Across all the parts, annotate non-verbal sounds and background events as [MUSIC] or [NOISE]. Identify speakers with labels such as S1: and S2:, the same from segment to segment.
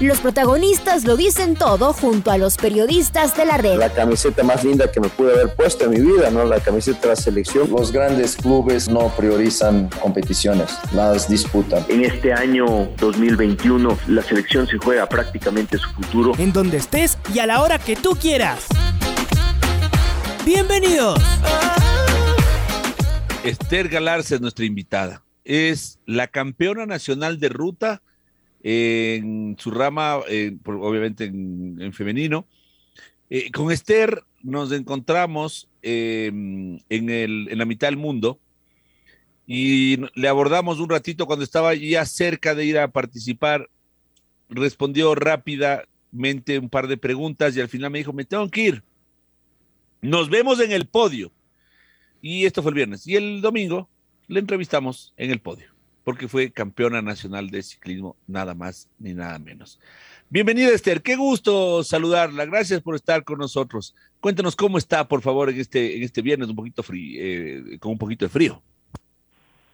S1: Los protagonistas lo dicen todo junto a los periodistas de la red.
S2: La camiseta más linda que me pude haber puesto en mi vida, ¿no? La camiseta de la selección.
S3: Los grandes clubes no priorizan competiciones, las disputan.
S4: En este año 2021 la selección se juega prácticamente su futuro.
S5: En donde estés y a la hora que tú quieras. Bienvenidos.
S6: Esther Galarza es nuestra invitada. Es la campeona nacional de ruta en su rama, eh, obviamente en, femenino. Eh, con Esther nos encontramos em, en, el, en la mitad del mundo y le abordamos un ratito cuando estaba ya cerca de ir a participar. Respondió rápidamente un par de preguntas y al final me dijo, me tengo que ir. Nos vemos en el podio. Y esto fue el viernes. Y el domingo le entrevistamos en el podio porque fue campeona nacional de ciclismo, nada más ni nada menos. Bienvenida Esther, qué gusto saludarla, gracias por estar con nosotros. Cuéntanos cómo está, por favor, en este, en este viernes un poquito frío, eh, con un poquito de frío.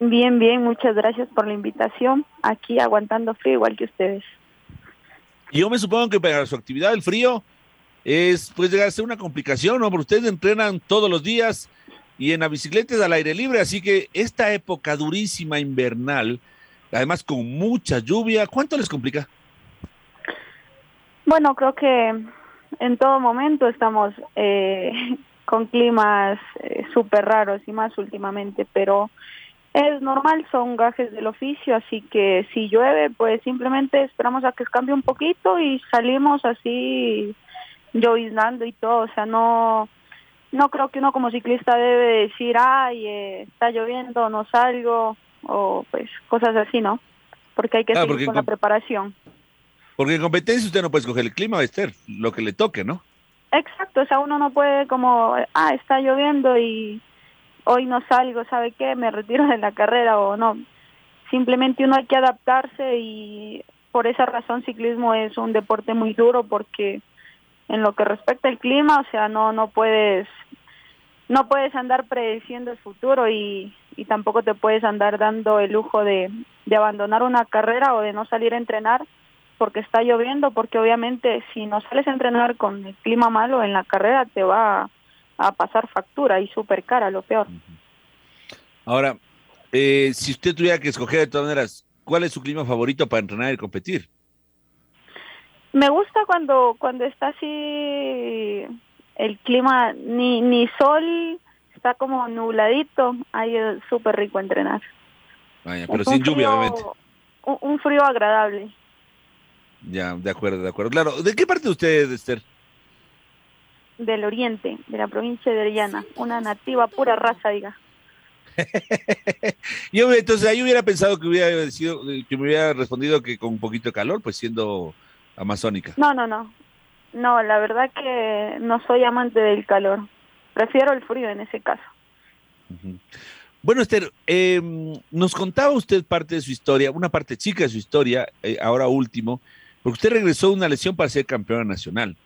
S7: Bien, bien, muchas gracias por la invitación. Aquí aguantando frío igual que ustedes.
S6: Yo me supongo que para su actividad el frío es pues llegar a ser una complicación, ¿no? Porque ustedes entrenan todos los días, y en la bicicleta al aire libre, así que esta época durísima invernal, además con mucha lluvia, ¿cuánto les complica?
S7: Bueno, creo que en todo momento estamos eh, [LAUGHS] con climas eh, súper raros y más últimamente, pero es normal, son gajes del oficio, así que si llueve, pues simplemente esperamos a que cambie un poquito y salimos así lloviznando y todo, o sea, no no creo que uno como ciclista debe decir, ay, eh, está lloviendo, no salgo, o pues cosas así, ¿no? Porque hay que seguir con la preparación.
S6: Porque en competencia usted no puede escoger el clima, Esther, lo que le toque, ¿no?
S7: Exacto, o sea, uno no puede como, ah, está lloviendo y hoy no salgo, ¿sabe qué? Me retiro de la carrera o no. Simplemente uno hay que adaptarse y por esa razón ciclismo es un deporte muy duro porque en lo que respecta al clima, o sea, no no puedes no puedes andar prediciendo el futuro y, y tampoco te puedes andar dando el lujo de, abandonar una carrera o de no salir a entrenar porque está lloviendo, porque obviamente si no sales a entrenar con el clima malo en la carrera te va a, pasar factura y súper cara, lo peor.
S6: Ahora, eh, si usted tuviera que escoger de todas maneras, ¿cuál es su clima favorito para entrenar y competir?
S7: Me gusta cuando cuando está así el clima ni ni sol, está como nubladito, ahí es súper rico entrenar.
S6: Vaya, pero sin lluvia, obviamente.
S7: Un, frío agradable.
S6: Ya, de acuerdo, de acuerdo. Claro, ¿de qué parte de usted, Esther?
S7: Del oriente, de la provincia de Orellana, una nativa pura raza, diga. [LAUGHS]
S6: yo entonces ahí hubiera pensado que hubiera sido, que me hubiera respondido que con un poquito de calor, pues siendo amazónica.
S7: No, no, no. No, la verdad que no soy amante del calor. Prefiero el frío en ese caso.
S6: Bueno, Esther, em, nos contaba usted parte de su historia, una parte chica de su historia, eh, ahora último, porque usted regresó de una lesión para ser campeona nacional.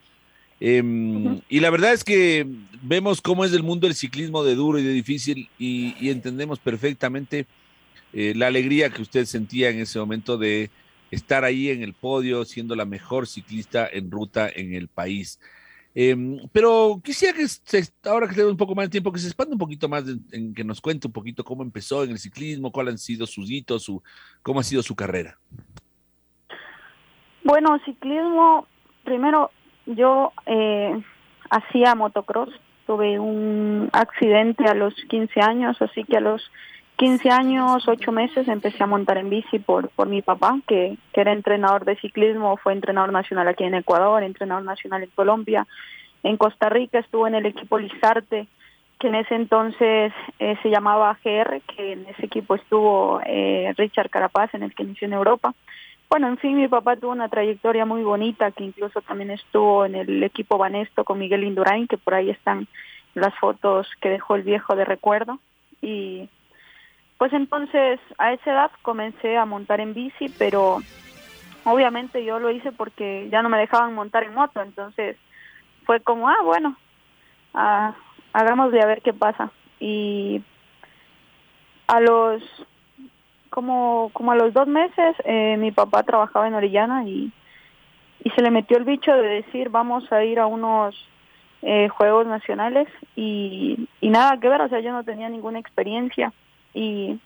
S6: Em, y la verdad es que vemos cómo es el mundo del ciclismo de duro y de difícil y, entendemos perfectamente eh, la alegría que usted sentía en ese momento de estar ahí en el podio, siendo la mejor ciclista en ruta en el país. Em, pero quisiera que ahora que tenemos un poco más de tiempo, que se expanda un poquito más, en, que nos cuente un poquito cómo empezó en el ciclismo, cuáles han sido sus hitos, su, cómo ha sido su carrera.
S7: Bueno, ciclismo, primero yo eh, hacía motocross, tuve un accidente a los 15 años, así que a los 15 años, 8 meses empecé a montar en bici por, por mi papá, que, que era entrenador de ciclismo, fue entrenador nacional aquí en Ecuador, entrenador nacional en Colombia. En Costa Rica estuvo en el equipo Lizarte, que en ese entonces eh, se llamaba GR, que en ese equipo estuvo eh, Richard Carapaz, en el que inició en Europa. Bueno, en fin, mi papá tuvo una trayectoria muy bonita, que incluso también estuvo en el equipo Banesto con Miguel Indurain, que por ahí están las fotos que dejó el viejo de recuerdo y pues entonces a esa edad comencé a montar en bici, pero obviamente yo lo hice porque ya no me dejaban montar en moto, entonces fue como, ah, bueno, ah, hagámosle a ver qué pasa. Y a los, como, como a los dos meses, eh, mi papá trabajaba en Orellana y, y se le metió el bicho de decir, vamos a ir a unos eh, juegos nacionales y, y nada que ver, o sea, yo no tenía ninguna experiencia y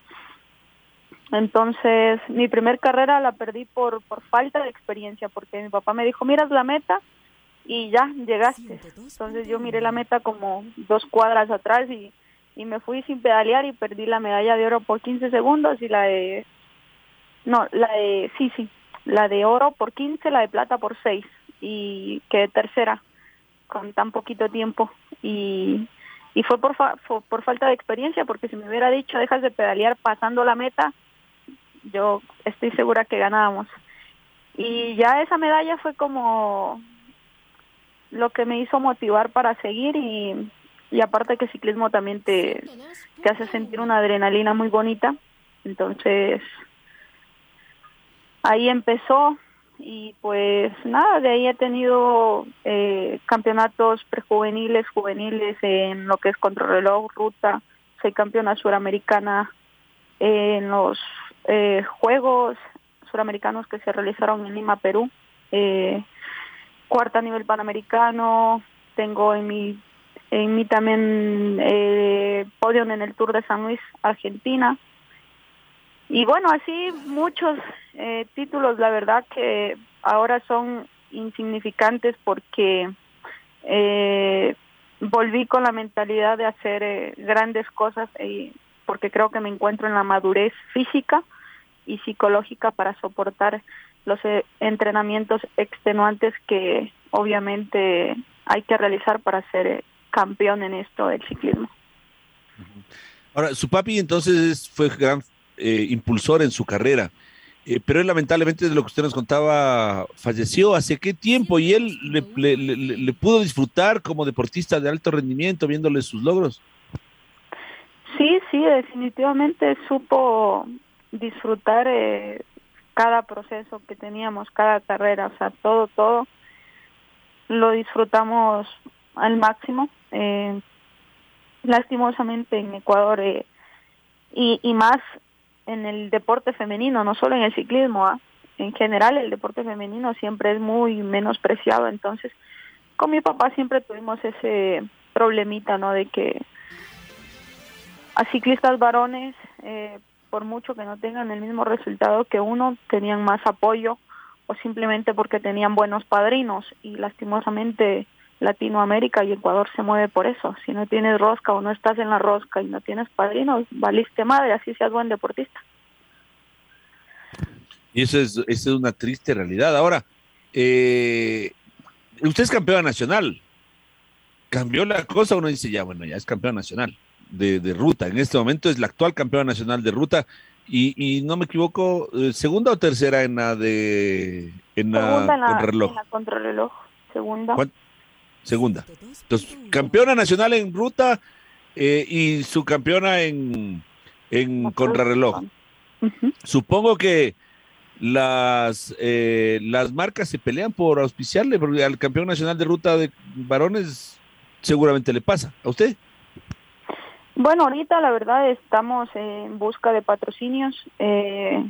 S7: entonces mi primer carrera la perdí por, por falta de experiencia, porque mi papá me dijo, miras la meta y ya llegaste. Entonces yo miré la meta como dos cuadras atrás y, y me fui sin pedalear y perdí la medalla de oro por 15 segundos y la de... No, la de... Sí, sí, la de oro por 15, la de plata por 6 y quedé tercera con tan poquito tiempo y, y fue por, por falta de experiencia porque si me hubiera dicho dejas de pedalear pasando la meta yo estoy segura que ganábamos. Y ya esa medalla fue como lo que me hizo motivar para seguir y, y aparte que ciclismo también te, te hace sentir una adrenalina muy bonita. Entonces, ahí empezó y pues nada, de ahí he tenido eh, campeonatos prejuveniles, juveniles en lo que es contrarreloj, ruta, soy campeona suramericana en los eh, Juegos Suramericanos que se realizaron en Lima, Perú, eh, cuarta nivel panamericano, tengo en mi en mi también eh, podio en el Tour de San Luis, Argentina. Y bueno, así muchos eh, títulos, la verdad que ahora son insignificantes porque eh, volví con la mentalidad de hacer eh, grandes cosas y porque creo que me encuentro en la madurez física y psicológica para soportar los eh, entrenamientos extenuantes que obviamente hay que realizar para ser eh, campeón en esto del ciclismo.
S6: Ahora, su papi entonces fue gran eh, impulsor en su carrera, eh, pero él lamentablemente de lo que usted nos contaba falleció. ¿Hace qué tiempo? ¿Y él le, le, le, le pudo disfrutar como deportista de alto rendimiento viéndole sus logros?
S7: Sí, sí, definitivamente supo disfrutar eh, cada proceso que teníamos, cada carrera, o sea, todo, todo lo disfrutamos al máximo. Eh, lastimosamente en Ecuador eh, y, y más en el deporte femenino, no solo en el ciclismo, ¿ah? en general el deporte femenino siempre es muy menospreciado, entonces con mi papá siempre tuvimos ese problemita, ¿no? De que a ciclistas varones eh, por mucho que no tengan el mismo resultado que uno, tenían más apoyo o simplemente porque tenían buenos padrinos y lastimosamente Latinoamérica y Ecuador se mueve por eso. Si no tienes rosca o no estás en la rosca y no tienes padrinos, valiste madre, así seas buen deportista.
S6: Y eso es, eso es una triste realidad. Ahora, eh, usted es campeona nacional. Cambió la cosa, uno dice, ya, bueno, ya es campeona nacional de, de, ruta. En este momento es la actual campeona nacional de ruta. Y, y no me equivoco, eh, segunda o tercera en la de en la,
S7: en la contrarreloj. En la contrarreloj, segunda.
S6: ¿Cuánto? Segunda. Entonces, campeona nacional en ruta eh, y subcampeona en, en contrarreloj. Uh -huh. Supongo que las, eh, las marcas se pelean por auspiciarle, porque al campeón nacional de ruta de varones seguramente le pasa. ¿A usted?
S7: Bueno, ahorita la verdad estamos en busca de patrocinios eh,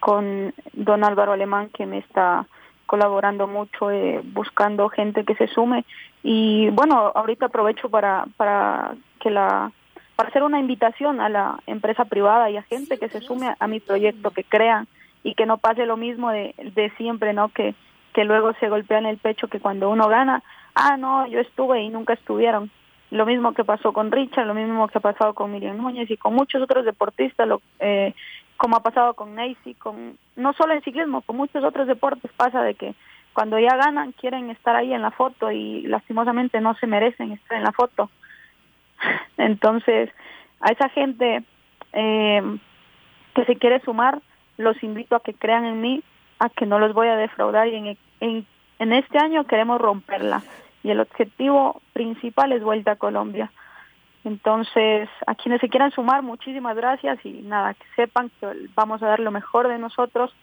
S7: con don Álvaro Alemán que me está colaborando mucho, eh, buscando gente que se sume y bueno, ahorita aprovecho para para que la para hacer una invitación a la empresa privada y a gente que se sume a, mi proyecto, que crean y que no pase lo mismo de, de siempre, ¿no? Que que luego se golpean el pecho que cuando uno gana, ah, no, yo estuve y nunca estuvieron lo mismo que pasó con Richard, lo mismo que ha pasado con Miriam Núñez y con muchos otros deportistas, lo, eh, como ha pasado con Neisy, con no solo en ciclismo, con muchos otros deportes pasa de que cuando ya ganan quieren estar ahí en la foto y lastimosamente no se merecen estar en la foto. [LAUGHS] Entonces, a esa gente eh, que se quiere sumar, los invito a que crean en mí, a que no los voy a defraudar y en, en, en este año queremos romperla y el objetivo principal es Vuelta a Colombia. Entonces, a quienes se quieran sumar, muchísimas gracias y nada, que sepan que vamos a dar lo mejor de nosotros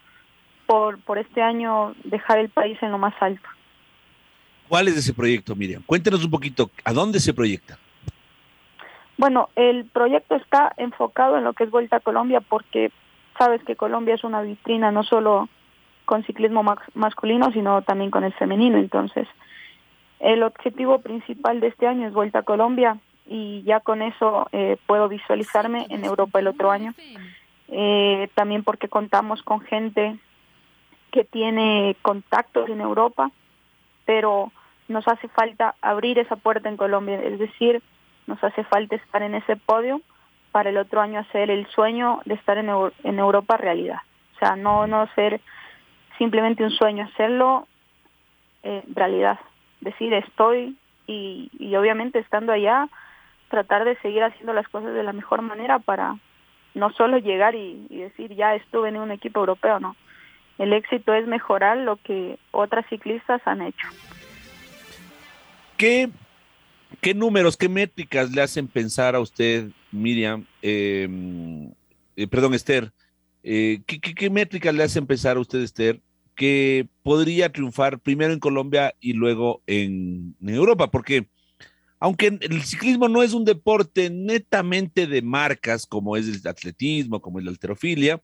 S7: por, por este año dejar el país en lo más alto.
S6: ¿Cuál es ese proyecto, Miriam? Cuéntenos un poquito, ¿a dónde se proyecta?
S7: Bueno, el proyecto está enfocado en lo que es Vuelta a Colombia porque sabes que Colombia es una vitrina no solo con ciclismo masculino, sino también con el femenino. Entonces, el objetivo principal de este año es Vuelta a Colombia y ya con eso eh, puedo visualizarme en Europa el otro año. Eh, también porque contamos con gente que tiene contactos en Europa, pero nos hace falta abrir esa puerta en Colombia, es decir, nos hace falta estar en ese podio para el otro año hacer el sueño de estar en, Europa realidad. O sea, no, no ser simplemente un sueño, hacerlo eh, realidad. Decir, estoy y, y obviamente estando allá, tratar de seguir haciendo las cosas de la mejor manera para no solo llegar y, decir, ya estuve en un equipo europeo, no. El éxito es mejorar lo que otras ciclistas han hecho.
S6: ¿Qué, qué números, qué métricas le hacen pensar a usted, Miriam, eh, eh, perdón, Esther, eh, ¿qué, qué, qué métricas le hacen pensar a usted, Esther, que podría triunfar primero en Colombia y luego en, en, Europa, porque aunque el ciclismo no es un deporte netamente de marcas como es el atletismo, como es la alterofilia,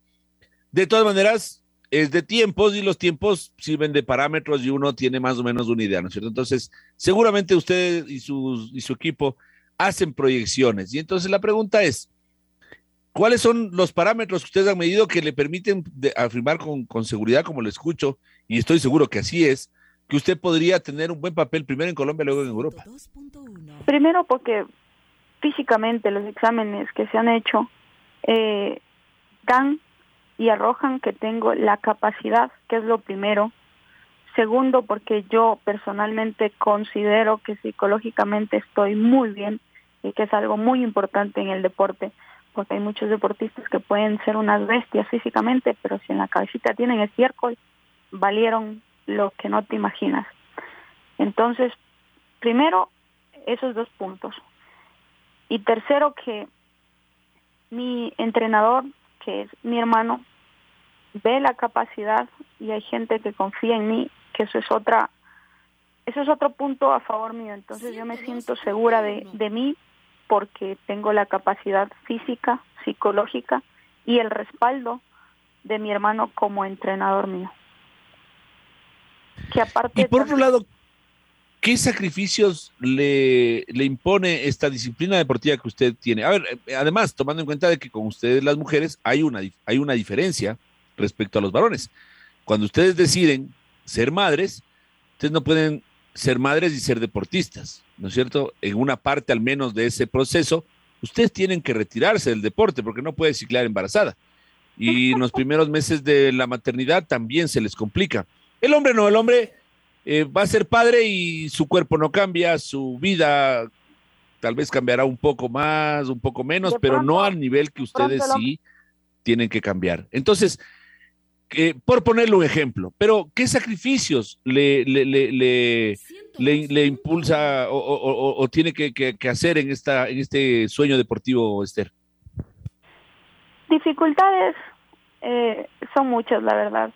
S6: de todas maneras es de tiempos y los tiempos sirven de parámetros y uno tiene más o menos una idea, ¿no es cierto? Entonces, seguramente usted y, su equipo hacen proyecciones. Y entonces la pregunta es, ¿Cuáles son los parámetros que ustedes han medido que le permiten afirmar con, con, seguridad, como lo escucho, y estoy seguro que así es, que usted podría tener un buen papel primero en Colombia luego en Europa?
S7: Primero porque físicamente los exámenes que se han hecho eh, dan y arrojan que tengo la capacidad, que es lo primero. Segundo, porque yo personalmente considero que psicológicamente estoy muy bien y que es algo muy importante en el deporte porque hay muchos deportistas que pueden ser unas bestias físicamente, pero si en la cabecita tienen estiércol, valieron lo que no te imaginas. Entonces, primero, esos dos puntos. Y tercero, que mi entrenador, que es mi hermano, ve la capacidad y hay gente que confía en mí, que eso es otra, eso es otro punto a favor mío. Entonces yo me siento segura de, de mí porque tengo la capacidad física, psicológica y el respaldo de mi hermano como entrenador mío.
S6: Que aparte y por otro lado, ¿qué sacrificios le, le, impone esta disciplina deportiva que usted tiene? A ver, eh, además, tomando en cuenta de que con ustedes las mujeres hay una, hay una diferencia respecto a los varones. Cuando ustedes deciden ser madres, ustedes no pueden ser madres y ser deportistas, ¿no es cierto? En una parte al menos de ese proceso, ustedes tienen que retirarse del deporte porque no puede ciclar embarazada. Y en los primeros meses de la maternidad también se les complica. El hombre no, el hombre eh, va a ser padre y su cuerpo no cambia, su vida tal vez cambiará un poco más, un poco menos, pero no al nivel que ustedes sí tienen que cambiar. Entonces, eh, por ponerle un ejemplo, pero ¿qué sacrificios le, le, le, le, le impulsa o, o, o tiene que, que, que, hacer en, esta, en este sueño deportivo, Esther?
S7: Dificultades eh, son muchas, la verdad.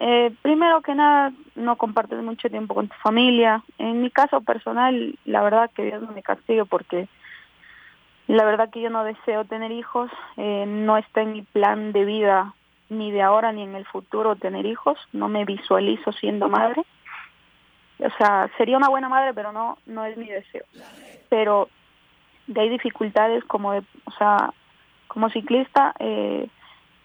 S7: Eh, primero que nada, no compartes mucho tiempo con tu familia. En mi caso personal, la verdad que Dios no me castigue porque la verdad que yo no deseo tener hijos, eh, no está en mi plan de vida ni de ahora ni en el futuro tener hijos, no me visualizo siendo madre. O sea, sería una buena madre, pero no no es mi deseo. Pero de ahí dificultades como o sea, como ciclista eh,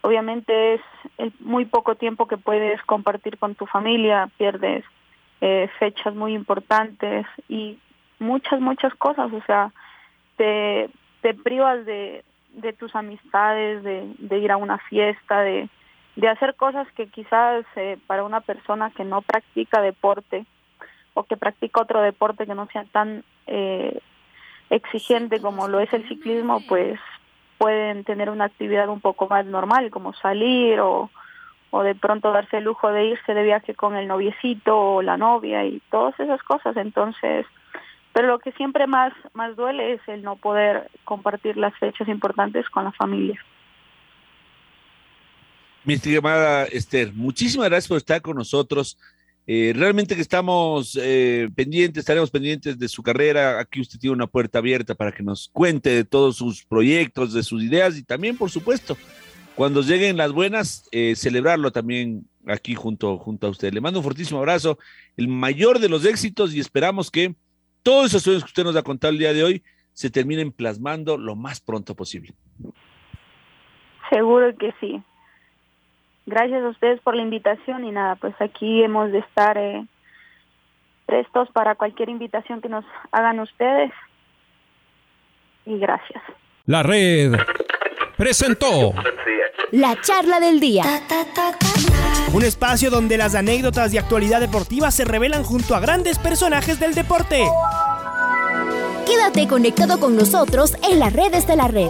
S7: obviamente es el muy poco tiempo que puedes compartir con tu familia, pierdes eh, fechas muy importantes y muchas muchas cosas, o sea, te te privas de de tus amistades, de, de ir a una fiesta, de, de hacer cosas que quizás eh, para una persona que no practica deporte o que practica otro deporte que no sea tan eh, exigente como lo es el ciclismo, pues pueden tener una actividad un poco más normal, como salir o, o de pronto darse el lujo de irse de viaje con el noviecito o la novia y todas esas cosas. Entonces, pero lo que siempre más, más duele es el no poder compartir las fechas importantes con la familia.
S6: Mi estimada Esther, muchísimas gracias por estar con nosotros. Eh, realmente que estamos eh, pendientes, estaremos pendientes de su carrera. Aquí usted tiene una puerta abierta para que nos cuente de todos sus proyectos, de sus ideas y también, por supuesto, cuando lleguen las buenas, eh, celebrarlo también aquí junto, junto a usted. Le mando un fortísimo abrazo, el mayor de los éxitos y esperamos que todos esos sueños que usted nos ha contado el día de hoy se terminen plasmando lo más pronto posible.
S7: Seguro que sí. Gracias a ustedes por la invitación y nada, pues aquí hemos de estar eh, prestos para cualquier invitación que nos hagan ustedes. Y gracias.
S8: La red presentó
S1: la charla del día.
S5: Un espacio donde las anécdotas de actualidad deportiva se revelan junto a grandes personajes del deporte.
S1: Quédate conectado con nosotros en las redes de la red.